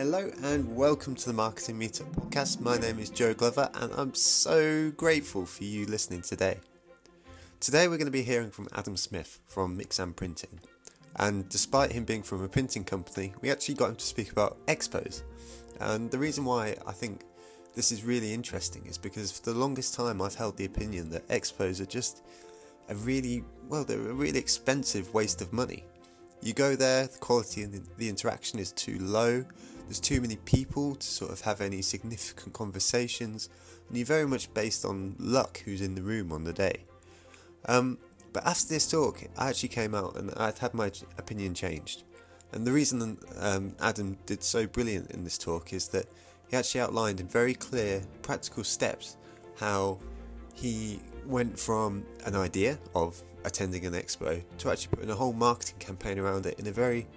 Hello and welcome to the Marketing Meetup podcast. My name is Joe Glover and I'm so grateful for you listening today. Today we're going to be hearing from Adam Smith from Mixam Printing. And despite him being from a printing company, we actually got him to speak about expos. And the reason why I think this is really interesting is because for the longest time I've held the opinion that expos are just a really, well, they're a really expensive waste of money. You go there, the quality and the interaction is too low, there's too many people to sort of have any significant conversations, and you're very much based on luck who's in the room on the day. Um, but after this talk, I actually came out and I'd had my opinion changed. And the reason um, Adam did so brilliant in this talk is that he actually outlined in very clear, practical steps how he went from an idea of attending an expo to actually putting a whole marketing campaign around it in a very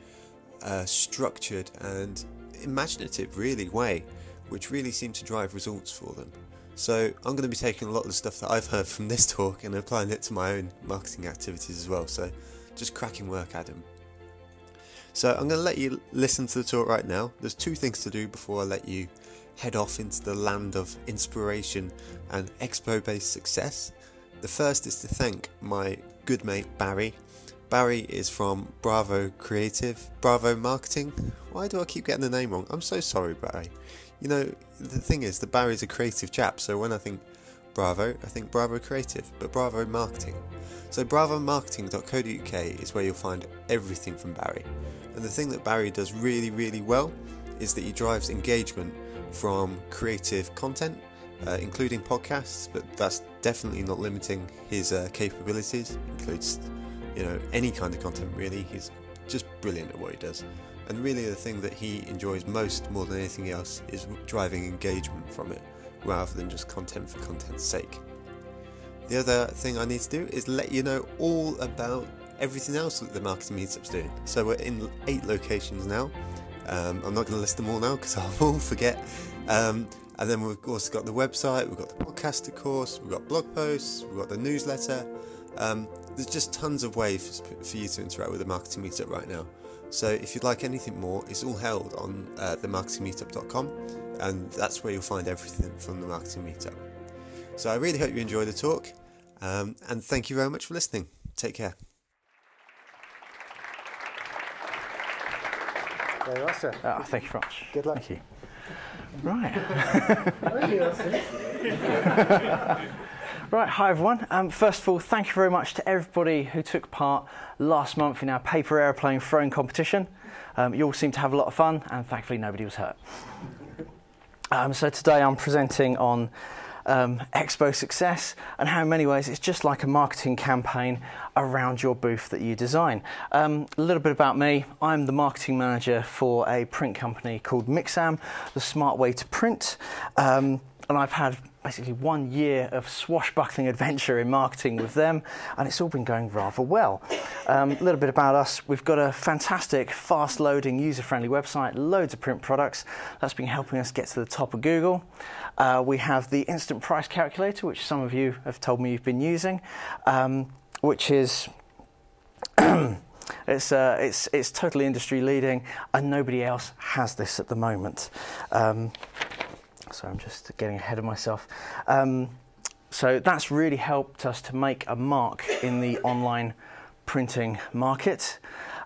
uh, structured and imaginative, really, way, which really seemed to drive results for them. So I'm going to be taking a lot of the stuff that I've heard from this talk and applying it to my own marketing activities as well. So just cracking work, Adam. So I'm going to let you listen to the talk right now. There's two things to do before I let you head off into the land of inspiration and expo based success. The first is to thank my good mate Barry. Barry is from Bravo Creative, Bravo Marketing. Why do I keep getting the name wrong? I'm so sorry, Barry. You know, the thing is, that Barry's a creative chap, so when I think Bravo, I think Bravo Creative, but Bravo Marketing. So bravomarketing.co.uk is where you'll find everything from Barry. And the thing that Barry does really, really well is that he drives engagement from creative content, uh, including podcasts, but that's definitely not limiting his uh, capabilities. Includes, you know, any kind of content really. He's just brilliant at what he does. And really, the thing that he enjoys most, more than anything else, is driving engagement from it, rather than just content for content's sake. The other thing I need to do is let you know all about everything else that the Marketing Meetup's doing. So we're in eight locations now. Um, I'm not going to list them all now because I will forget. Um, and then we've also got the website, we've got the podcast, of course, we've got blog posts, we've got the newsletter. Um, there's just tons of ways for you to interact with the Marketing Meetup right now. So if you'd like anything more, it's all held on uh, themarketingmeetup.com, and that's where you'll find everything from the Marketing Meetup. So I really hope you enjoy the talk, um, and thank you very much for listening. Take care. There you are, sir. Oh, thank you very much. Good luck. Thank you. Right. right, hi everyone. Um, first of all, thank you very much to everybody who took part last month in our paper aeroplane throwing competition. Um, you all seemed to have a lot of fun, and thankfully nobody was hurt. Um, so today I'm presenting on um, expo success and how in many ways it's just like a marketing campaign around your booth that you design. Um, a little bit about me. I'm the marketing manager for a print company called Mixam, the smart way to print. Um, and I've had basically one year of swashbuckling adventure in marketing with them, and it's all been going rather well. Um, a little bit about us we've got a fantastic, fast loading, user friendly website, loads of print products. That's been helping us get to the top of Google. Uh, we have the instant price calculator, which some of you have told me you've been using, um, which is. It's, uh, it's, it's totally industry leading, and nobody else has this at the moment. Um, so I'm just getting ahead of myself. Um, so that's really helped us to make a mark in the online printing market.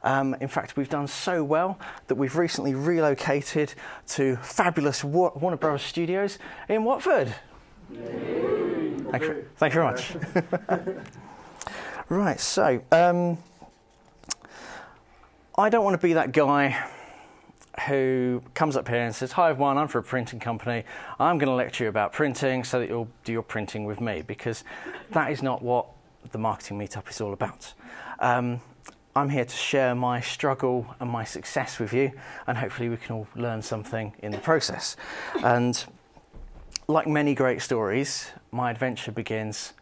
Um, in fact, we've done so well that we've recently relocated to fabulous Warner Brothers Studios in Watford. Thank you, thank you very much. right, so um, I don't want to be that guy who comes up here and says, Hi everyone, I'm for a printing company. I'm going to lecture you about printing so that you'll do your printing with me because that is not what the marketing meetup is all about. Um, I'm here to share my struggle and my success with you, and hopefully, we can all learn something in the process. And like many great stories, my adventure begins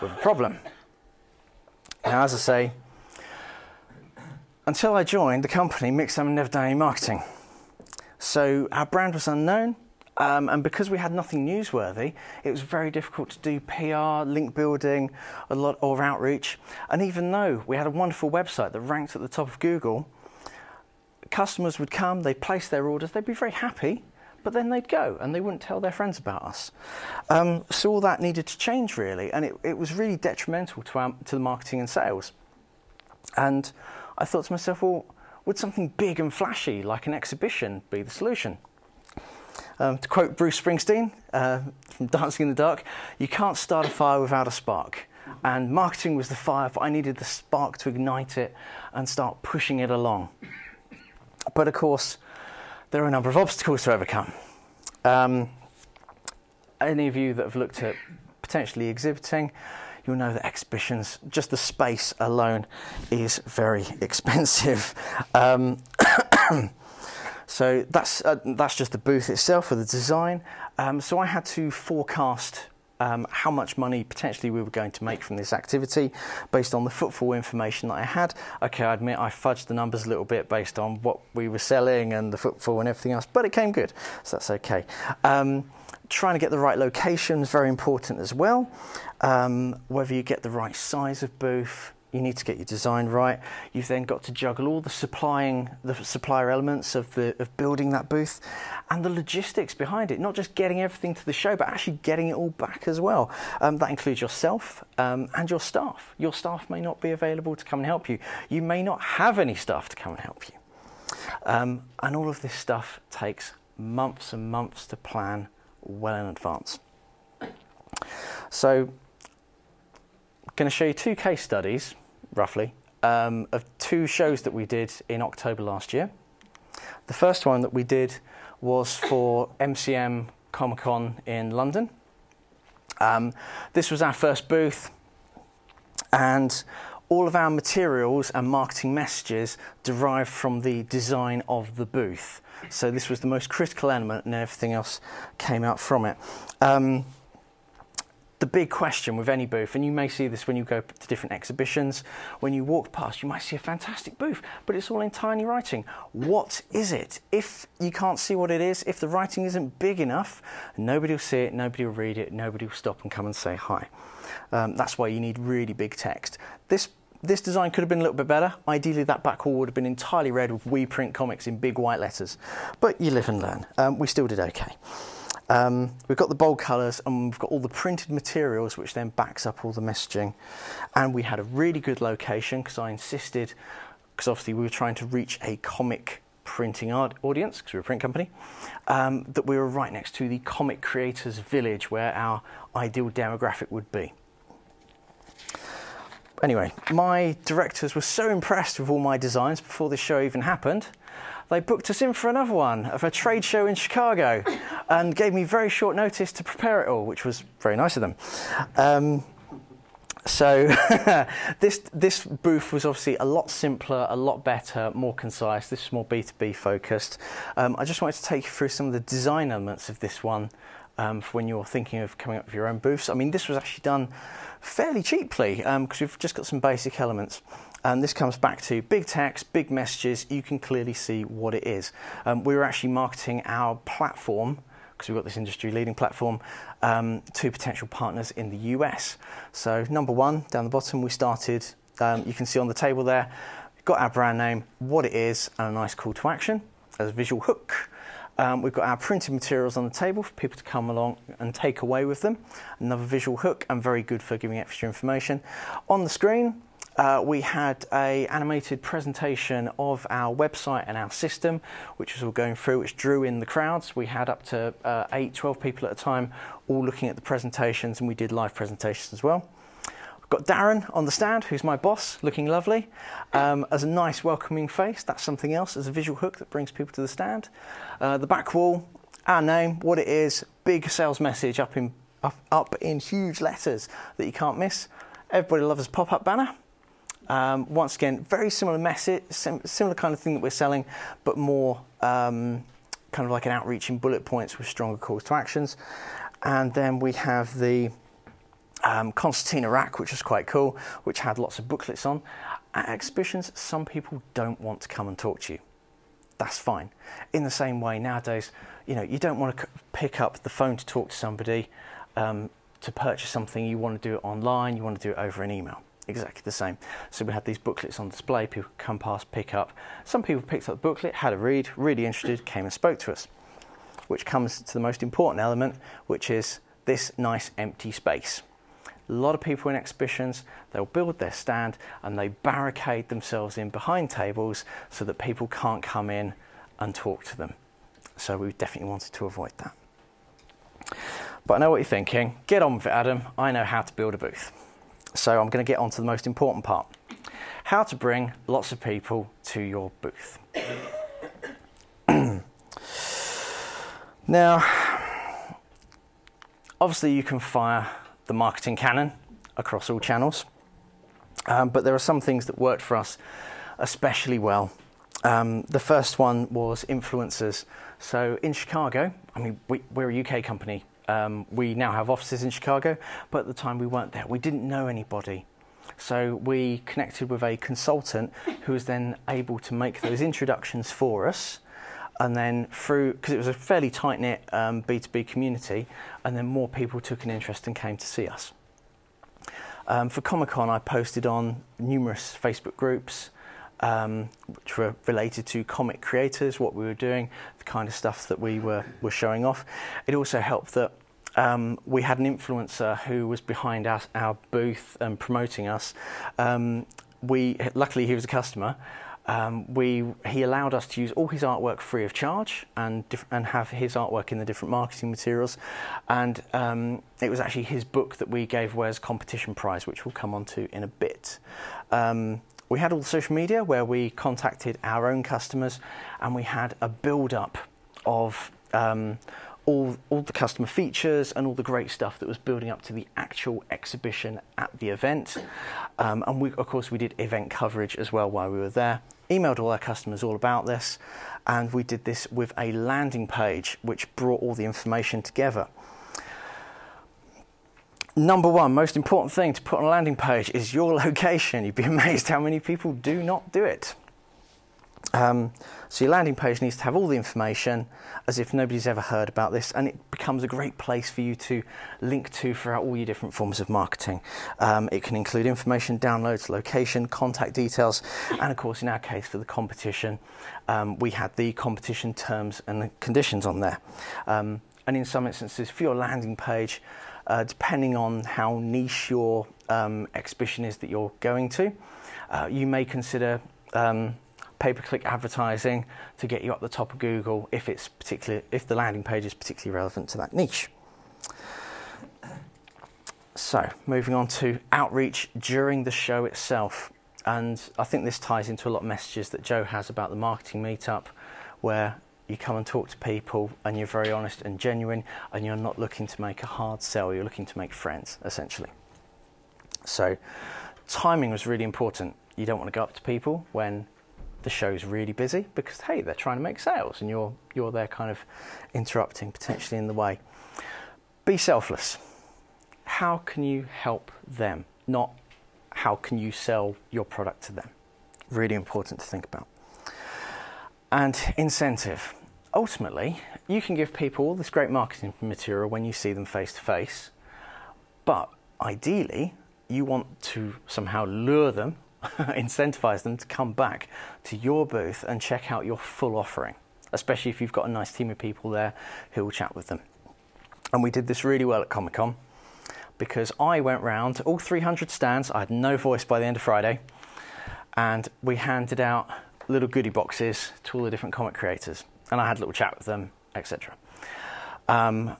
with a problem. Now, as I say, until I joined the company, Mixam never done any marketing. So our brand was unknown. Um, and because we had nothing newsworthy, it was very difficult to do PR, link building, a lot or outreach. And even though we had a wonderful website that ranked at the top of Google, customers would come, they'd place their orders, they'd be very happy, but then they'd go and they wouldn't tell their friends about us. Um, so all that needed to change really, and it, it was really detrimental to, our, to the marketing and sales. And I thought to myself, well, would something big and flashy like an exhibition be the solution? Um, to quote Bruce Springsteen uh, from Dancing in the Dark, you can't start a fire without a spark. And marketing was the fire, but I needed the spark to ignite it and start pushing it along. But of course, there are a number of obstacles to overcome. Um, any of you that have looked at potentially exhibiting, you'll know that exhibitions, just the space alone, is very expensive. Um, so that's uh, that's just the booth itself or the design. Um, so I had to forecast um, how much money potentially we were going to make from this activity based on the footfall information that I had. Okay, I admit I fudged the numbers a little bit based on what we were selling and the footfall and everything else, but it came good, so that's okay. Um, trying to get the right location is very important as well. Um, whether you get the right size of booth, you need to get your design right. You've then got to juggle all the supplying, the supplier elements of the of building that booth, and the logistics behind it. Not just getting everything to the show, but actually getting it all back as well. Um, that includes yourself um, and your staff. Your staff may not be available to come and help you. You may not have any staff to come and help you, um, and all of this stuff takes months and months to plan well in advance. So I'm going to show you two case studies, roughly, um, of two shows that we did in October last year. The first one that we did was for MCM Comic Con in London. Um, this was our first booth, and all of our materials and marketing messages derived from the design of the booth. So this was the most critical element, and everything else came out from it. Um, the big question with any booth, and you may see this when you go to different exhibitions, when you walk past, you might see a fantastic booth, but it's all in tiny writing. What is it? If you can't see what it is, if the writing isn't big enough, nobody will see it, nobody will read it, nobody will stop and come and say hi. Um, that's why you need really big text. This this design could have been a little bit better. Ideally, that back wall would have been entirely red with We Print Comics in big white letters. But you live and learn. Um, we still did okay. Um, we've got the bold colours and we've got all the printed materials, which then backs up all the messaging. And we had a really good location because I insisted, because obviously we were trying to reach a comic printing audience, because we're a print company, um, that we were right next to the comic creators village where our ideal demographic would be. Anyway, my directors were so impressed with all my designs before the show even happened they booked us in for another one of a trade show in Chicago and gave me very short notice to prepare it all, which was very nice of them. Um, so this this booth was obviously a lot simpler, a lot better, more concise. This is more B2B focused. Um, I just wanted to take you through some of the design elements of this one um, for when you're thinking of coming up with your own booths. I mean, this was actually done fairly cheaply because um, we've just got some basic elements. And this comes back to big text, big messages. You can clearly see what it is. Um, we were actually marketing our platform because we've got this industry leading platform um, to potential partners in the US. So, number one, down the bottom, we started, um, you can see on the table there, got our brand name, what it is, and a nice call to action as a visual hook. Um, we've got our printed materials on the table for people to come along and take away with them. Another visual hook and very good for giving extra information. On the screen, uh, we had a animated presentation of our website and our system, which was all going through, which drew in the crowds. We had up to uh, 8, 12 people at a time all looking at the presentations, and we did live presentations as well. I've got Darren on the stand, who's my boss, looking lovely, um, as a nice welcoming face. That's something else, as a visual hook that brings people to the stand. Uh, the back wall, our name, what it is, big sales message up in, up, up in huge letters that you can't miss. Everybody loves a pop-up banner. Um, once again, very similar message, sim- similar kind of thing that we're selling, but more um, kind of like an outreach in bullet points with stronger calls to actions. And then we have the um, concertina rack, which was quite cool, which had lots of booklets on. At exhibitions, some people don't want to come and talk to you. That's fine. In the same way, nowadays, you know, you don't want to pick up the phone to talk to somebody um, to purchase something. You want to do it online. You want to do it over an email exactly the same. So we had these booklets on display. People come past, pick up. Some people picked up the booklet, had a read, really interested, came and spoke to us. Which comes to the most important element, which is this nice empty space. A lot of people in exhibitions, they'll build their stand and they barricade themselves in behind tables so that people can't come in and talk to them. So we definitely wanted to avoid that. But I know what you're thinking. Get on with it, Adam. I know how to build a booth. So I'm going to get on to the most important part how to bring lots of people to your booth. now, obviously, you can fire the marketing cannon across all channels, um, but there are some things that worked for us especially well. Um, the first one was influencers. So in Chicago, I mean, we, are a UK company. Um, we now have offices in Chicago, but at the time we weren't there. We didn't know anybody. So we connected with a consultant who was then able to make those introductions for us. And then through, because it was a fairly tight knit um, B2B community, and then more people took an interest and came to see us. Um, for Comic Con, I posted on numerous Facebook groups um, which were related to comic creators, what we were doing, the kind of stuff that we were, were showing off. It also helped that um, we had an influencer who was behind us, our booth and promoting us. Um, we luckily he was a customer. Um, we he allowed us to use all his artwork free of charge and and have his artwork in the different marketing materials, and um, it was actually his book that we gave away as competition prize, which we'll come on to in a bit. Um, we had all the social media where we contacted our own customers, and we had a build up of um, all, all the customer features and all the great stuff that was building up to the actual exhibition at the event. Um, and we, of course, we did event coverage as well while we were there. Emailed all our customers all about this, and we did this with a landing page which brought all the information together. Number one, most important thing to put on a landing page is your location. You'd be amazed how many people do not do it. Um, so your landing page needs to have all the information as if nobody's ever heard about this, and it becomes a great place for you to link to throughout all your different forms of marketing. Um, it can include information, downloads, location, contact details, and of course, in our case for the competition, um, we had the competition terms and conditions on there. Um, and in some instances, for your landing page, uh, depending on how niche your um, exhibition is that you're going to, uh, you may consider um, pay-per-click advertising to get you up the top of Google if it's particular if the landing page is particularly relevant to that niche. So, moving on to outreach during the show itself. And I think this ties into a lot of messages that Joe has about the marketing meetup, where you come and talk to people and you're very honest and genuine and you're not looking to make a hard sell, you're looking to make friends, essentially. So, timing was really important. You don't want to go up to people when the show's really busy because hey, they're trying to make sales and you're you're there kind of interrupting potentially in the way. Be selfless. How can you help them? Not how can you sell your product to them? Really important to think about. And incentive. Ultimately, you can give people all this great marketing material when you see them face to face, but ideally, you want to somehow lure them incentivize them to come back to your booth and check out your full offering, especially if you've got a nice team of people there who will chat with them. And we did this really well at Comic Con because I went round all 300 stands. I had no voice by the end of Friday, and we handed out little goodie boxes to all the different comic creators, and I had a little chat with them, etc. Um,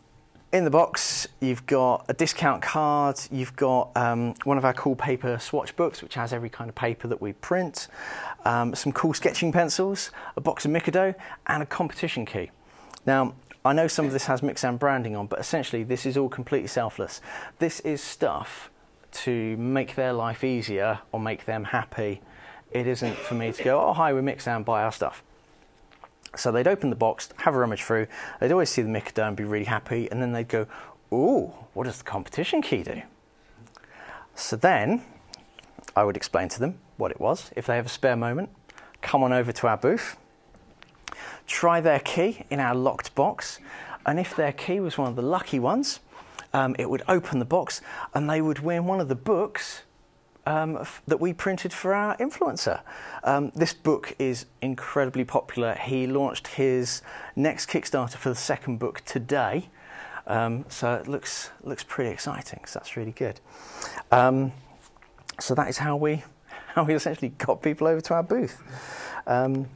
in the box, you've got a discount card, you've got um, one of our cool paper swatch books, which has every kind of paper that we print, um, some cool sketching pencils, a box of Mikado, and a competition key. Now, I know some of this has Mixam branding on, but essentially, this is all completely selfless. This is stuff to make their life easier or make them happy. It isn't for me to go, oh, hi, we're Mixam, buy our stuff. So they'd open the box, have a rummage through, they'd always see the Mikado and be really happy, and then they'd go, Ooh, what does the competition key do? So then I would explain to them what it was. If they have a spare moment, come on over to our booth, try their key in our locked box, and if their key was one of the lucky ones, um, it would open the box and they would win one of the books um, f- that we printed for our influencer. Um, this book is incredibly popular. He launched his next Kickstarter for the second book today, um, so it looks looks pretty exciting. So that's really good. Um, so that is how we how we essentially got people over to our booth. Um,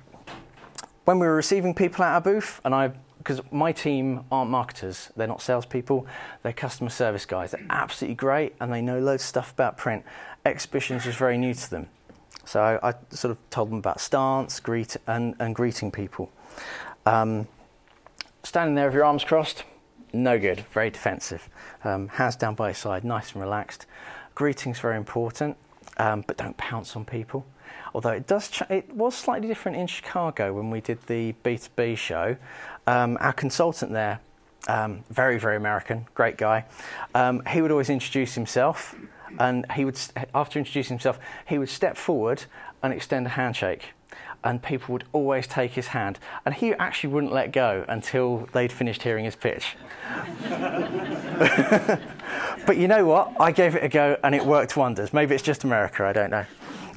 when we were receiving people at our booth, and I because my team aren't marketers, they're not salespeople, they're customer service guys. They're absolutely great and they know loads of stuff about print. Exhibitions was very new to them. So I, I sort of told them about stance greet, and, and greeting people. Um, standing there with your arms crossed, no good, very defensive. Um, hands down by your side, nice and relaxed. Greeting's very important, um, but don't pounce on people although it does it was slightly different in Chicago when we did the B2B show. Um, our consultant there, um, very very American, great guy. Um, he would always introduce himself, and he would after introducing himself, he would step forward and extend a handshake. And people would always take his hand, and he actually wouldn't let go until they'd finished hearing his pitch. but you know what? I gave it a go, and it worked wonders. Maybe it's just America, I don't know.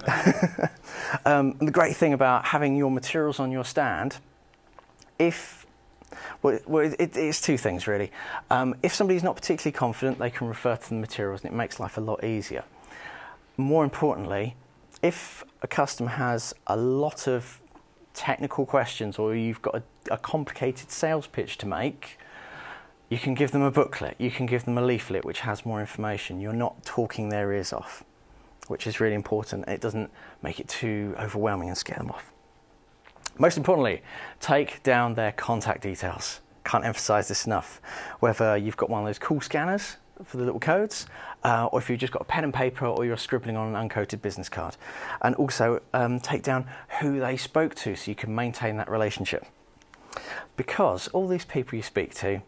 um, the great thing about having your materials on your stand, if well, it, it's two things really. Um, if somebody's not particularly confident, they can refer to the materials, and it makes life a lot easier. More importantly, if a customer has a lot of technical questions or you've got a, a complicated sales pitch to make, you can give them a booklet, you can give them a leaflet which has more information. You're not talking their ears off which is really important. It doesn't make it too overwhelming and scare them off. Most importantly, take down their contact details. Can't emphasize this enough. Whether you've got one of those cool scanners for the little codes, uh, or if you've just got a pen and paper or you're scribbling on an uncoated business card. And also um, take down who they spoke to so you can maintain that relationship. Because all these people you speak to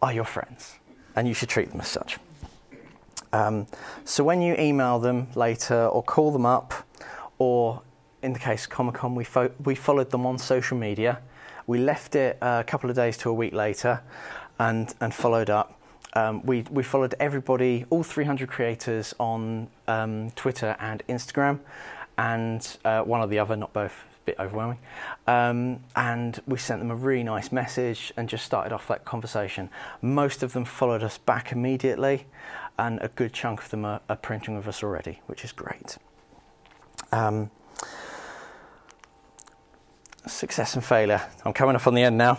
are your friends, and you should treat them as such. Um, so when you email them later or call them up, or in the case of Comic Con, we, fo- we followed them on social media. We left it a couple of days to a week later and, and followed up. Um, we, we followed everybody, all 300 creators on um, Twitter and Instagram, and uh, one or the other, not both, a bit overwhelming. Um, and we sent them a really nice message and just started off that conversation. Most of them followed us back immediately and a good chunk of them are, are printing with us already, which is great. Um, success and failure. I'm coming up on the end now.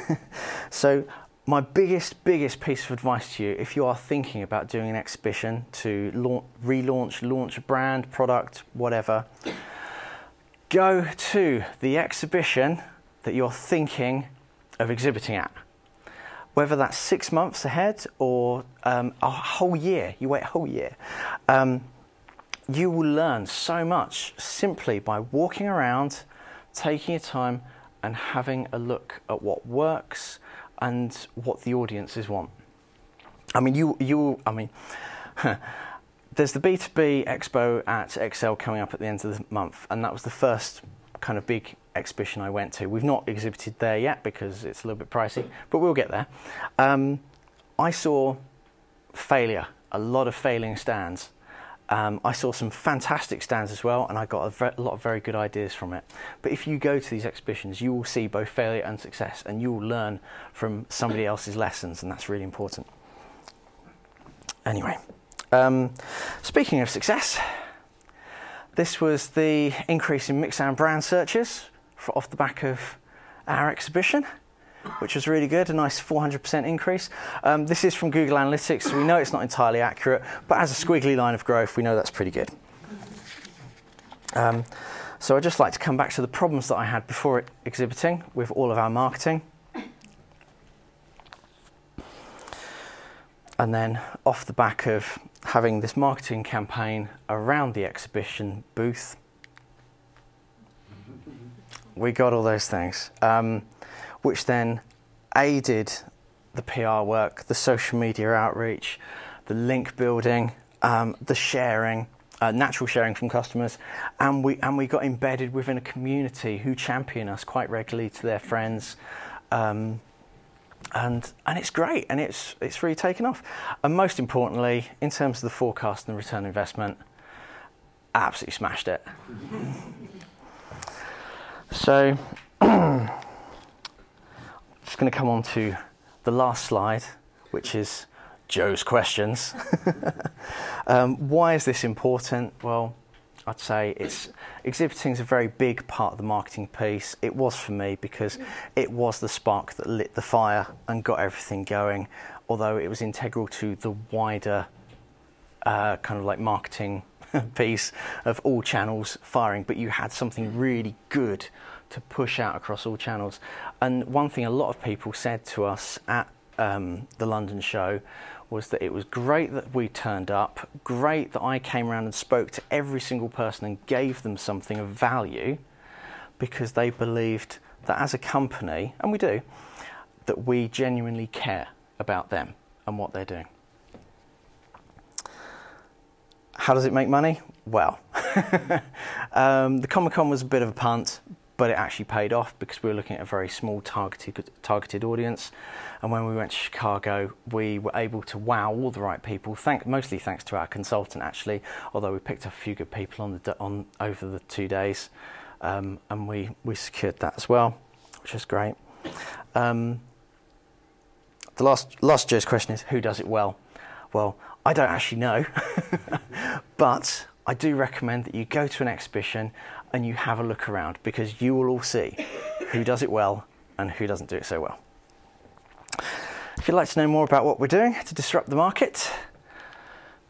so, my biggest, biggest piece of advice to you if you are thinking about doing an exhibition to launch, relaunch, launch a brand, product, whatever, go to the exhibition that you're thinking of exhibiting at whether that's six months ahead or um, a whole year, you wait a whole year, um, you will learn so much simply by walking around, taking your time, and having a look at what works and what the audiences want. I mean, you, you, I mean, there's the B2B Expo at ExCeL coming up at the end of the month, and that was the first kind of big exhibition I went to. We've not exhibited there yet because it's a little bit pricey, but we'll get there. Um, I saw failure, a lot of failing stands. Um, I saw some fantastic stands as well, and I got a, ve- a, lot of very good ideas from it. But if you go to these exhibitions, you will see both failure and success, and you will learn from somebody else's lessons, and that's really important. Anyway, um, speaking of success, this was the increase in Mixam brand searches for, off the back of our exhibition, which was really good, a nice 400% increase. Um, this is from Google Analytics, so we know it's not entirely accurate, but as a squiggly line of growth, we know that's pretty good. Um, so I'd just like to come back to the problems that I had before exhibiting with all of our marketing. And then off the back of having this marketing campaign around the exhibition booth, we got all those things, um, which then aided the PR work, the social media outreach, the link building, um, the sharing, uh, natural sharing from customers, and we and we got embedded within a community who champion us quite regularly to their friends, um, and and it's great, and it's it's really taken off. And most importantly, in terms of the forecast and the return on investment, absolutely smashed it. so, just going to come on to the last slide, which is Joe's questions. um, why is this important? Well, I'd say it's exhibiting is a very big part of the marketing piece. It was for me because it was the spark that lit the fire and got everything going. Although it was integral to the wider uh, kind of like marketing piece of all channels firing, but you had something really good to push out across all channels. And one thing a lot of people said to us at um, the London show was that it was great that we turned up, great that I came around and spoke to every single person and gave them something of value because they believed that as a company, and we do, that we genuinely care about them and what they're doing. How does it make money? Well, um, the Comic Con was a bit of a punt, but it actually paid off because we were looking at a very small targeted targeted audience. And when we went to Chicago, we were able to wow all the right people. Thank, mostly thanks to our consultant, actually. Although we picked up a few good people on the on over the two days, um, and we we secured that as well, which was great. Um, the last last Joe's question is who does it well? Well, I don't actually know, but I do recommend that you go to an exhibition and you have a look around because you will all see who does it well and who doesn't do it so well. If you'd like to know more about what we're doing to disrupt the market,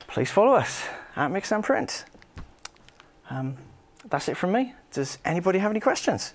please follow us at Mixam Print. Um, that's it from me. Does anybody have any questions?